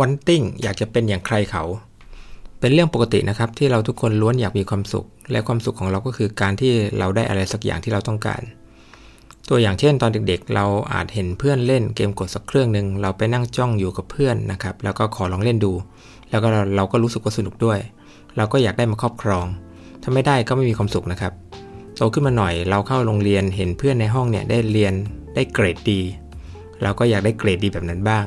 wanting อยากจะเป็นอย่างใครเขา เป็นเรื่องปกตินะครับที่เราทุกคนล้วนอยากมีความสุข และความสุขของเราก็คือการที่เราได้อะไรสักอย่างที่เราต้องการ ตัวอย่างเช่น ตอนเด็กๆ เราอาจเห็นเพื่อนเล่นเกมกดสักเครื่องหนึ่งเราไปนั่งจ้องอยู่กับเพื่อนนะครับแล้วก็ขอลองเล่นดู แล้วก็เราเราก็รู้สึกว่าสนุกด้วย เราก็อยากได้มาครอบครอง ถ้าไม่ได้ก็ไม่มีความสุขนะครับโตขึ้นมาหน่อยเราเข้าโรงเรียนเห็นเพื่อนในห้องเนี่ยได้เรียนได้เกรดดี เราก็อยากได้เกรดดีแบบนั้นบ้าง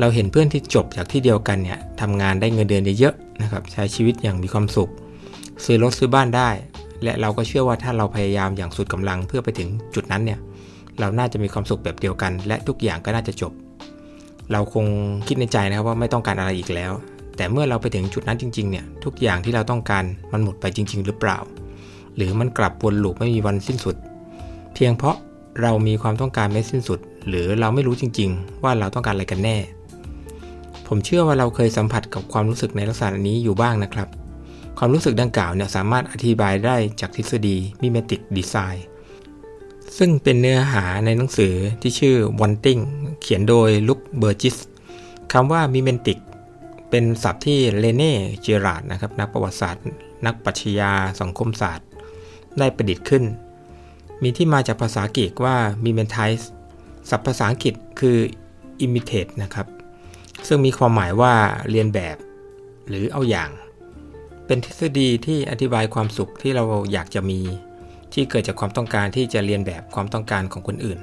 เราเห็นเพื่อนที่จบจากที่เดียวกันเนี่ยทำงานได้เงินเดือนเยอะๆนะครับใช้ชีวิตอย่างมีความสุข ซื้อรถซื้อบ้านได้ และเราก็เชื่อว่าถ้าเราพยายามอย่างสุดกำลังเพื่อไปถึงจุดนั้นเนี่ยเราน่าจะมีความสุขแบบเดียวกัน และทุกอย่างก็น่าจะจบ เราคงคิดในใจนะครับว่าไม่ต้องการอะไรอีกแล้ว แต่เมื่อเราไปถึงจุดนั้นจริงๆเนี่ยทุกอย่างที่เราต้องการมันหมดไปจริง ๆ หรือเปล่า หรือมันกลับวนลูปไม่มีวันสิ้นสุด เพียงเพราะเรามีความต้องการไม่สิ้นสุด หรือเราไม่รู้จริง ๆ ว่าเราต้องการอะไรกันแน่ ผมเชื่อว่าเราเคยสัมผัสกับความรู้สึกในลักษณะนี้อยู่บ้างนะครับ ความรู้สึกดังกล่าวเนี่ยสามารถอธิบายได้จากทฤษฎี Mimetic Design ซึ่งเป็นเนื้อหาในหนังสือที่ชื่อ Wanting เขียนโดยลุคเบอร์จิสคำว่า Mimetic เป็นศัพท์ที่เลเน่เจอราดนะครับนักประวัติศาสตร์ นักปรัชญาสังคมศาสตร์ ได้ประดิษฐ์ขึ้น มีที่มาจากภาษาอังกว่า mimetize ศัพท์ภาษาอังกฤษคือ imitate นะครับ ซึ่งมีความหมายว่าเรียนแบบ หรือเอาอย่าง เป็นทฤษฎีที่อธิบายความสุขที่เราอยากจะมี ที่เกิดจากความต้องการที่จะเรียนแบบความต้องการของคนอื่น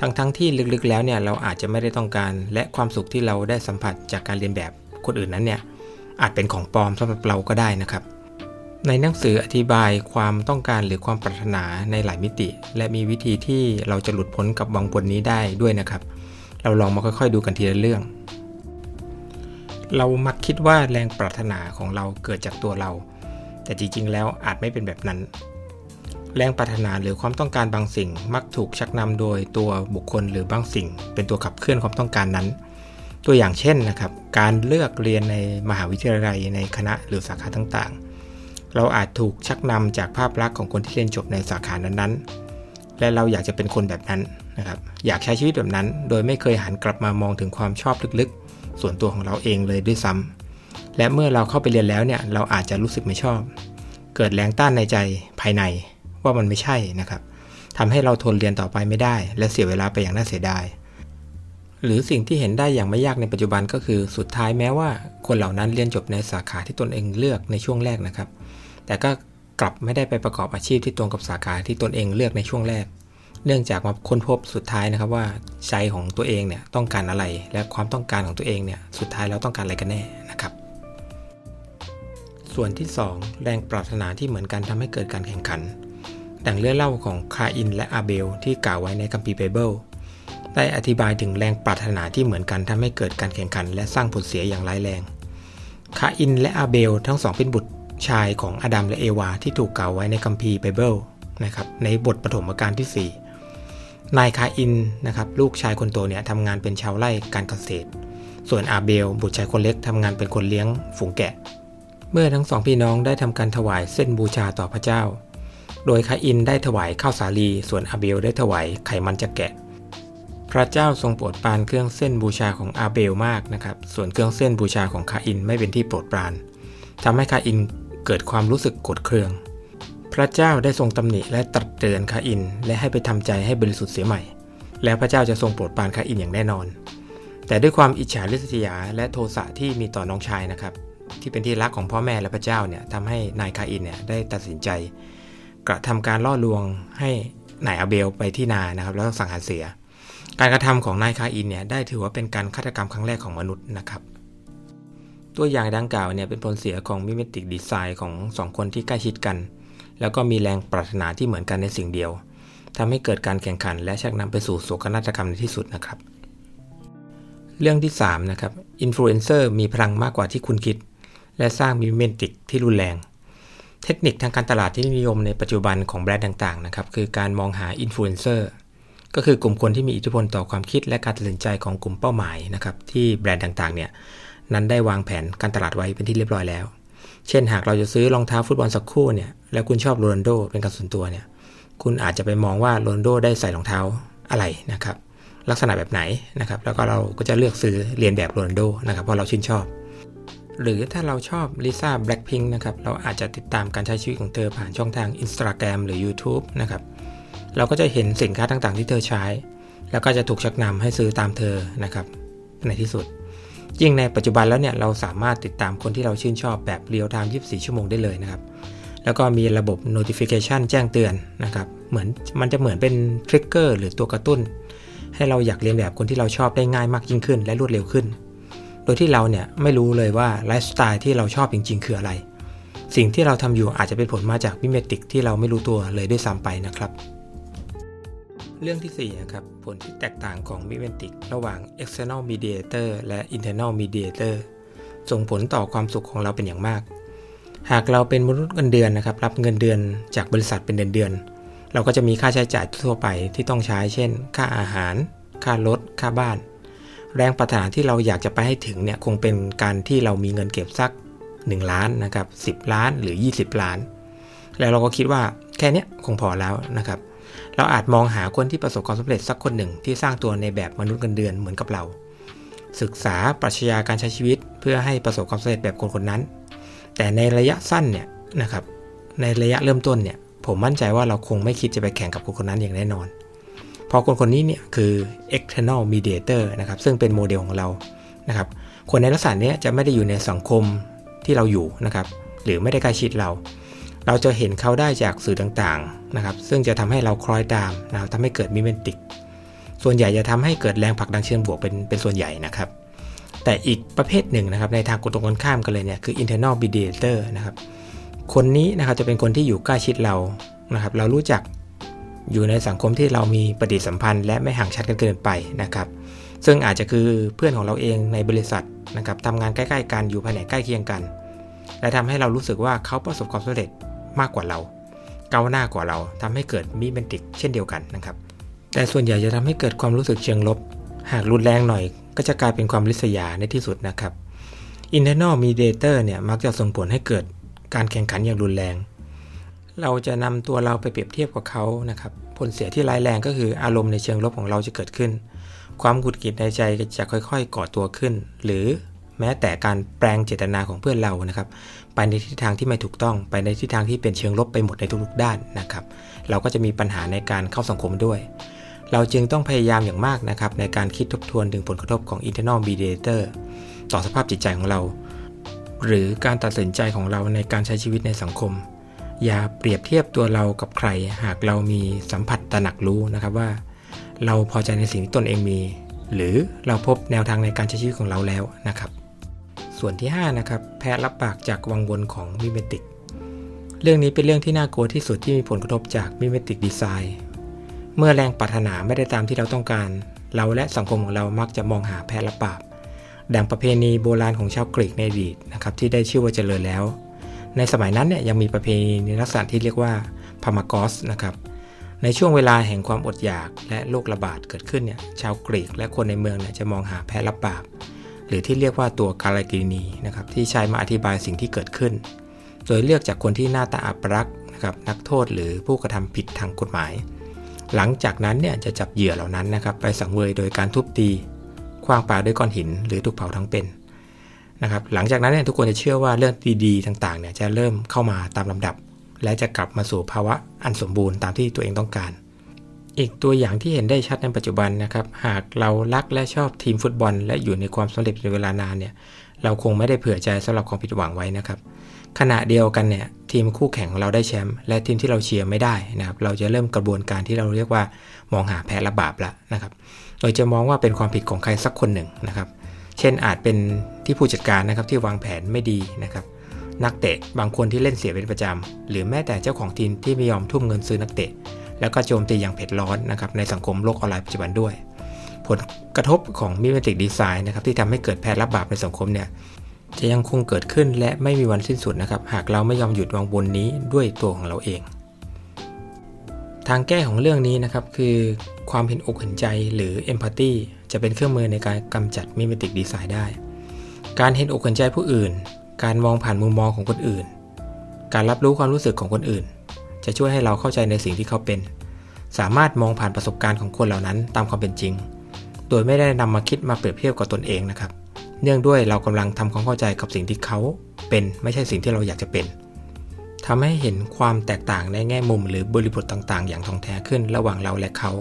ทั้งๆทที่ลึกๆแล้วเนี่ยเราอาจจะไม่ได้ต้องการ และความสุขที่เราได้สัมผัสจากการเรียนแบบคนอื่นนั้นเนี่ยอาจเป็นของปลอมสำหรับเราก็ได้นะครับ ในหนังสืออธิบายความต้องการหรือความปรารถนาในหลายมิติ และมีวิธีที่เราจะหลุดพ้นกับวังวนนี้ได้ด้วยนะครับ เราลองมาค่อยๆดูกันทีละเรื่อง เรามักคิดว่าแรงปรารถนาของเราเกิดจากตัวเรา แต่จริงๆ แล้วอาจไม่เป็นแบบนั้น แรงปรารถนาหรือความต้องการบางสิ่ง มักถูกชักนำโดยตัวบุคคลหรือบางสิ่ง เป็นตัวขับเคลื่อนความต้องการนั้น ตัวอย่างเช่นนะครับ การเลือกเรียนในมหาวิทยาลัยในคณะหรือสาขาต่างๆ เราอาจถูกชักนำจากภาพลักษณ์ของคนที่เรียนจบในสาขานั้นๆ และเราอยากจะเป็นคนแบบนั้นนะครับ อยากใช้ชีวิตแบบนั้น โดยไม่เคยหันกลับมามองถึงความชอบลึกๆ ส่วนตัวของเราเองเลยด้วยซ้ำและเมื่อเราเข้าไปเรียนแล้วเนี่ยเราอาจจะรู้สึกไม่ชอบ เกิดแรงต้านในใจภายในว่ามันไม่ใช่นะครับทำให้เราทนเรียนต่อไปไม่ได้ และเสียเวลาไปอย่างน่าเสียดายหรือสิ่งที่เห็นได้อย่างไม่ยากในปัจจุบันก็คือสุดท้ายแม้ว่าคนเหล่านั้นเรียนจบในสาขาที่ตนเองเลือกในช่วงแรกนะครับ แต่ก็กลับไม่ได้ไปประกอบอาชีพที่ตรงกับสาขาที่ตนเองเลือกในช่วงแรก เนื่องจากมาค้นพบสุดท้ายนะครับว่าใจของตัวเองเนี่ยต้องการอะไร และความต้องการของตัวเองเนี่ยสุดท้ายแล้วต้องการอะไรกันแน่นะครับ ส่วนที่ 2 แรงปรารถนาที่เหมือนกันทำให้เกิดการแข่งขัน ดังเรื่องเล่าของคาอินและอาเบล ที่กล่าวไว้ในคัมภีร์ไบเบิลได้อธิบายถึงแรงปรารถนาที่เหมือนกันทำให้เกิดการแข่งขัน และสร้างผลเสียอย่างร้ายแรงคาอินและอาเบล ทั้งสองเป็นบุตรชายของอาดัมและเอวาที่ถูกกล่าวไว้ในคัมภีร์ไบเบิลนะครับในบทปฐมกาลที่ 4 นายคาอินนะครับลูกชายคนโตเนี่ยทำงานเป็นชาวไร่การเกษตร ส่วนอาเบล บุตรชายคนเล็กทำงานเป็นคนเลี้ยงฝูงแกะ เมื่อทั้งสองพี่น้องได้ทำการถวายเซ่นบูชาต่อพระเจ้า โดยคาอินได้ถวายข้าวสาลี ส่วนอาเบลได้ถวายไขมันจากแกะ พระเจ้าทรงโปรดปรานเครื่องเซ่นบูชาของอาเบลมากนะครับส่วนเครื่องเซ่นบูชาของคาอินไม่เป็นที่โปรดปรานทำให้คาอินเกิดความรู้สึกโกรธเคือง พระเจ้าได้ทรงตำหนิและตรัสเตือนคาอิน และให้ไปทำใจให้บริสุทธิ์เสียใหม่ แล้วพระเจ้าจะทรงโปรดปรานคาอินอย่างแน่นอน แต่ด้วยความอิจฉาริษยาและโทสะที่มีต่อน้องชายนะครับ ที่เป็นที่รักของพ่อแม่และพระเจ้าเนี่ยทำให้นายคาอินเนี่ยได้ตัดสินใจ กระทำการล่อลวงให้นายอาเบลไปที่นานะครับแล้วสังหารเสีย การกระทำของนายคาอินเนี่ยได้ถือว่าเป็นการฆาตกรรมครั้งแรกของมนุษย์นะครับตัวอย่างดังกล่าวเนี่ยเป็นผลเสียของมิเมติกดีไซน์ของสองคนที่ใกล้ชิดกัน แล้วก็มีแรงปรารถนาที่เหมือนกันในสิ่งเดียวทำให้เกิดการแข่งขัน และชักนำไปสู่โศกนาฏกรรมในที่สุดนะครับ เรื่องที่3นะครับอินฟลูเอนเซอร์มีพลังมากกว่าที่คุณคิด และสร้าง mimetic ที่รุนแรง เทคนิคทางการตลาดที่นิยมในปัจจุบันของแบรนด์ต่างๆนะครับคือการมองหาอินฟลูเอนเซอร์ก็คือกลุ่มคนที่มีอิทธิพลต่อความคิดและการตัดสินใจของกลุ่มเป้าหมายนะครับที่แบรนด์ต่างๆเนี่ยนั้นได้วางแผนการตลาดไว้เป็นที่เรียบร้อยแล้ว เช่นหากเราจะซื้อรองเท้าฟุตบอลสักคู่เนี่ย แล้วคุณชอบโรนัลโดเป็นการส่วนตัวเนี่ย คุณอาจจะไปมองว่าโรนัลโดได้ใส่รองเท้าอะไรนะครับ ลักษณะแบบไหนนะครับ แล้วก็เราก็จะเลือกซื้อเรียนแบบโรนัลโดนะครับเพราะเราชื่นชอบ หรือถ้าเราชอบลิซ่าแบล็คพิงค์นะครับ เราอาจจะติดตามการใช้ชีวิตของเธอผ่านช่องทาง Instagram หรือ YouTube นะครับ เราก็จะเห็นสินค้าต่างๆ ที่เธอใช้ แล้วก็จะถูกชักนำให้ซื้อตามเธอนะครับในที่สุด ยิ่งในปัจจุบันแล้วเนี่ยเราสามารถติดตามคนที่เราชื่นชอบแบบเรียลไทม์24 ชั่วโมงได้เลยนะครับ แล้วก็มีระบบ notification แจ้งเตือนนะครับ เหมือนมันจะเหมือนเป็น trigger หรือตัวกระตุ้น ให้เราอยากเลียนแบบคนที่เราชอบได้ง่ายมากยิ่งขึ้น และรวดเร็วขึ้น โดยที่เราเนี่ยไม่รู้เลยว่าไลฟ์สไตล์ที่เราชอบจริง ๆ คืออะไร สิ่งที่เราทำอยู่อาจจะเป็นผลมาจาก mimetic ที่เราไม่รู้ตัวเลยด้วยซ้ำไปนะครับ เรื่องที่4นะครับผลที่แตกต่างของมิเมติกระหว่าง external mediator และ internal mediator ส่งผลต่อความสุขของเราเป็นอย่างมาก หากเราเป็นมนุษย์เงินเดือนนะครับรับเงินเดือนจากบริษัทเป็นเดือนเดือนเราก็จะมีค่าใช้จ่ายทั่วไปที่ต้องใช้ เช่น ค่าอาหาร ค่ารถ ค่าบ้าน แรงปรารถนาที่เราอยากจะไปให้ถึงเนี่ยคงเป็นการที่เรามีเงินเก็บสัก 1 ล้านนะครับ10 ล้านหรือ 20 ล้าน แล้วเราก็คิดว่าแค่นี้คงพอแล้วนะครับ เราอาจมองหาคนที่ประสบความสำเร็จสักคนหนึ่งที่สร้างตัวในแบบมนุษย์เงินเดือนเหมือนกับเรา ศึกษาปรัชญาการใช้ชีวิต เพื่อให้ประสบความสำเร็จแบบคนคนนั้น แต่ในระยะสั้นเนี่ยนะครับในระยะเริ่มต้นเนี่ยผมมั่นใจว่าเราคงไม่คิดจะไปแข่งกับคนคนนั้นอย่างแน่นอนเพราะคนคนนี้เนี่ยคือ external mediator นะครับซึ่งเป็นโมเดลของเรานะครับคนในลักษณะนี้จะไม่ได้อยู่ในสังคมที่เราอยู่นะครับหรือไม่ได้ใกล้ชิดเรา เราจะเห็นเขาได้จากสื่อต่างๆนะครับ ซึ่งจะทำให้เราคล้อยตามนะครับทำให้เกิดมิเมนติก ส่วนใหญ่จะทำให้เกิดแรงผลักดันเชิงบวกเป็นเป็นส่วนใหญ่นะครับ แต่อีกประเภทหนึ่งนะครับในทางกตรงกันข้ามกันเลยเนี่ยคือ internal mediator นะครับคนนี้นะครับจะเป็นคนที่อยู่ใกล้ชิดเรานะครับ เรารู้จักอยู่ในสังคมที่เรามีปฏิสัมพันธ์ และไม่ห่างชัดกันเกินไปนะครับ ซึ่งอาจจะคือเพื่อนของเราเองในบริษัทนะครับทำงานใกล้ ๆ กันอยู่แผนกใกล้เคียงกัน และทำให้เรารู้สึกว่าเขาประสบความสำเร็จ มากกว่าเราเก้าหน้ากว่าเราทำให้เกิดมีเบนติกเช่นเดียวกันนะครับ แต่ส่วนใหญ่จะทำให้เกิดความรู้สึกเชิงลบ หากรุนแรงหน่อย ก็จะกลายเป็นความริษยาในที่สุดนะครับ internal mediator เนี่ยมักจะส่งผลให้เกิดการแข่งขันอย่างรุนแรง เราจะนำตัวเราไปเปรียบเทียบกับเขานะครับ ผลเสียที่ร้ายแรงก็คืออารมณ์ในเชิงลบของเราจะเกิดขึ้น ความหงุดหงิดในใจจะค่อยๆ ก่อตัวขึ้น หรือ แม้แต่การแปลงเจตนาของเพื่อนเรานะครับ ไปในทิศทางที่ไม่ถูกต้อง ไปในทิศทางที่เป็นเชิงลบไปหมดในทุกๆด้านนะครับ เราก็จะมีปัญหาในการเข้าสังคมด้วย เราจึงต้องพยายามอย่างมากนะครับ ในการคิดทบทวนถึงผลกระทบของ internal mediator ต่อสภาพจิตใจของเรา หรือการตัดสินใจของเราในการใช้ชีวิตในสังคม อย่าเปรียบเทียบตัวเรากับใคร หากเรามีสัมผัสตระหนักรู้นะครับว่า เราพอใจในสิ่งที่ตนเองมี หรือเราพบแนวทางในการใช้ชีวิตของเราแล้วนะครับ ส่วนที่5นะครับแพ้รับปากจากวังวนของมิเมติก เรื่องนี้เป็นเรื่องที่น่ากลัวที่สุดที่มีผลกระทบจากมิเมติกดีไซน์เมื่อแรงปรารถนาไม่ได้ตามที่เราต้องการ เราและสังคมของเรามักจะมองหาแพ้รับปากดังประเพณีโบราณของชาวกรีกในอดีตนะครับที่ได้ชื่อว่าเจริญแล้ว ในสมัยนั้นเนี่ยยังมีประเพณีในลักษณะที่เรียกว่าพามากอสนะครับในช่วงเวลาแห่งความอดอยากและโรคระบาดเกิดขึ้นเนี่ยชาวกรีกและคนในเมืองเนี่ยจะมองหาแพ้รับบาป หรือที่เรียกว่าตัวกาลกินีนะครับที่ใช้มาอธิบายสิ่งที่เกิดขึ้น โดยเลือกจากคนที่หน้าตาอับรักนะครับนักโทษหรือผู้กระทำผิดทางกฎหมาย หลังจากนั้นเนี่ยจะจับเหยื่อเหล่านั้นนะครับไปสังเวยโดยการทุบตีคว้างปาด้วยก้อนหิน หรือถูกเผาทั้งเป็นนะครับหลังจากนั้นเนี่ยทุกคนจะเชื่อว่าเรื่องดีๆต่างๆเนี่ยจะเริ่มเข้ามาตามลำดับ และจะกลับมาสู่ภาวะอันสมบูรณ์ตามที่ตัวเองต้องการ อีกตัวอย่างที่เห็นได้ชัดในปัจจุบันนะครับ หากเรารักและชอบทีมฟุตบอล และอยู่ในความสำเร็จในเวลานานเนี่ย เราคงไม่ได้เผื่อใจสำหรับความผิดหวังไว้นะครับ ขณะเดียวกันเนี่ยทีมคู่แข่งของเราได้แชมป์และทีมที่เราเชียร์ไม่ได้นะครับ เราจะเริ่มกระบวนการที่เราเรียกว่ามองหาแพ้ระบาปละนะครับ โดยจะมองว่าเป็นความผิดของใครสักคนหนึ่งนะครับ เช่นอาจเป็นที่ผู้จัดการนะครับที่วางแผนไม่ดีนะครับนักเตะบางคนที่เล่นเสียเป็นประจำหรือแม้แต่เจ้าของทีมที่ไม่ยอมทุ่มเงินซื้อนักเตะ แล้วก็โจมตีอย่างเผ็ดร้อนนะครับในสังคมโลกออนไลน์ปัจจุบันด้วย ผลกระทบของมิเมติกดีไซน์นะครับที่ทำให้เกิดแพ้รับบาปในสังคมเนี่ยจะยังคงเกิดขึ้นและไม่มีวันสิ้นสุดนะครับหากเราไม่ยอมหยุดวางบนนี้ด้วยตัวของเราเอง ทางแก้ของเรื่องนี้นะครับคือความเห็นอกเห็นใจหรือ empathy จะเป็นเครื่องมือในการกำจัดมิเมติกดีไซน์ได้ การเห็นอกเห็นใจผู้อื่น การมองผ่านมุมมองของคนอื่น การรับรู้ความรู้สึกของคนอื่น จะช่วยให้เราเข้าใจในสิ่งที่เขาเป็น สามารถมองผ่านประสบการณ์ของคนเหล่านั้นตามความเป็นจริง โดยไม่ได้นำมาคิดมาเปรียบเทียบกับตนเองนะครับ เนื่องด้วยเรากำลังทำความเข้าใจกับสิ่งที่เขาเป็นไม่ใช่สิ่งที่เราอยากจะเป็นทำให้เห็นความแตกต่างในแง่มุมหรือบริบทต่างๆ อย่างถ่องแท้ขึ้นระหว่างเราและเขา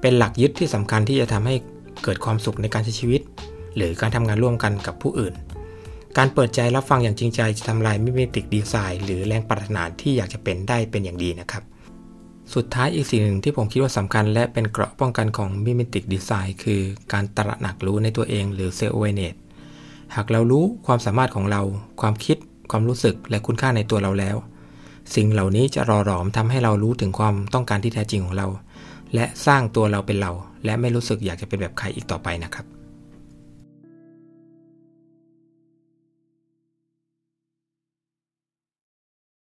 เป็นหลักยึดที่สำคัญที่จะทำให้เกิดความสุขในการใช้ชีวิต หรือการทำงานร่วมกันกับผู้อื่น การเปิดใจรับฟังอย่างจริงใจจะทำลาย mimetic desire หรือแรงปรารถนาที่อยากจะเป็นได้เป็นอย่างดีนะครับ สุดท้ายอีกสิ่งหนึ่งที่ผมคิดว่าสำคัญ และเป็นเกราะป้องกันของ mimetic desire คือการตระหนักรู้ในตัวเองหรือ self-awarenessหากเรารู้ความสามารถของเรา ความคิด ความรู้สึกและคุณค่าในตัวเราแล้ว สิ่งเหล่านี้จะรอหลอมทำให้เรารู้ถึงความต้องการที่แท้จริงของเรา และสร้างตัวเราเป็นเรา และไม่รู้สึกอยากจะเป็นแบบใครอีกต่อไปนะครับ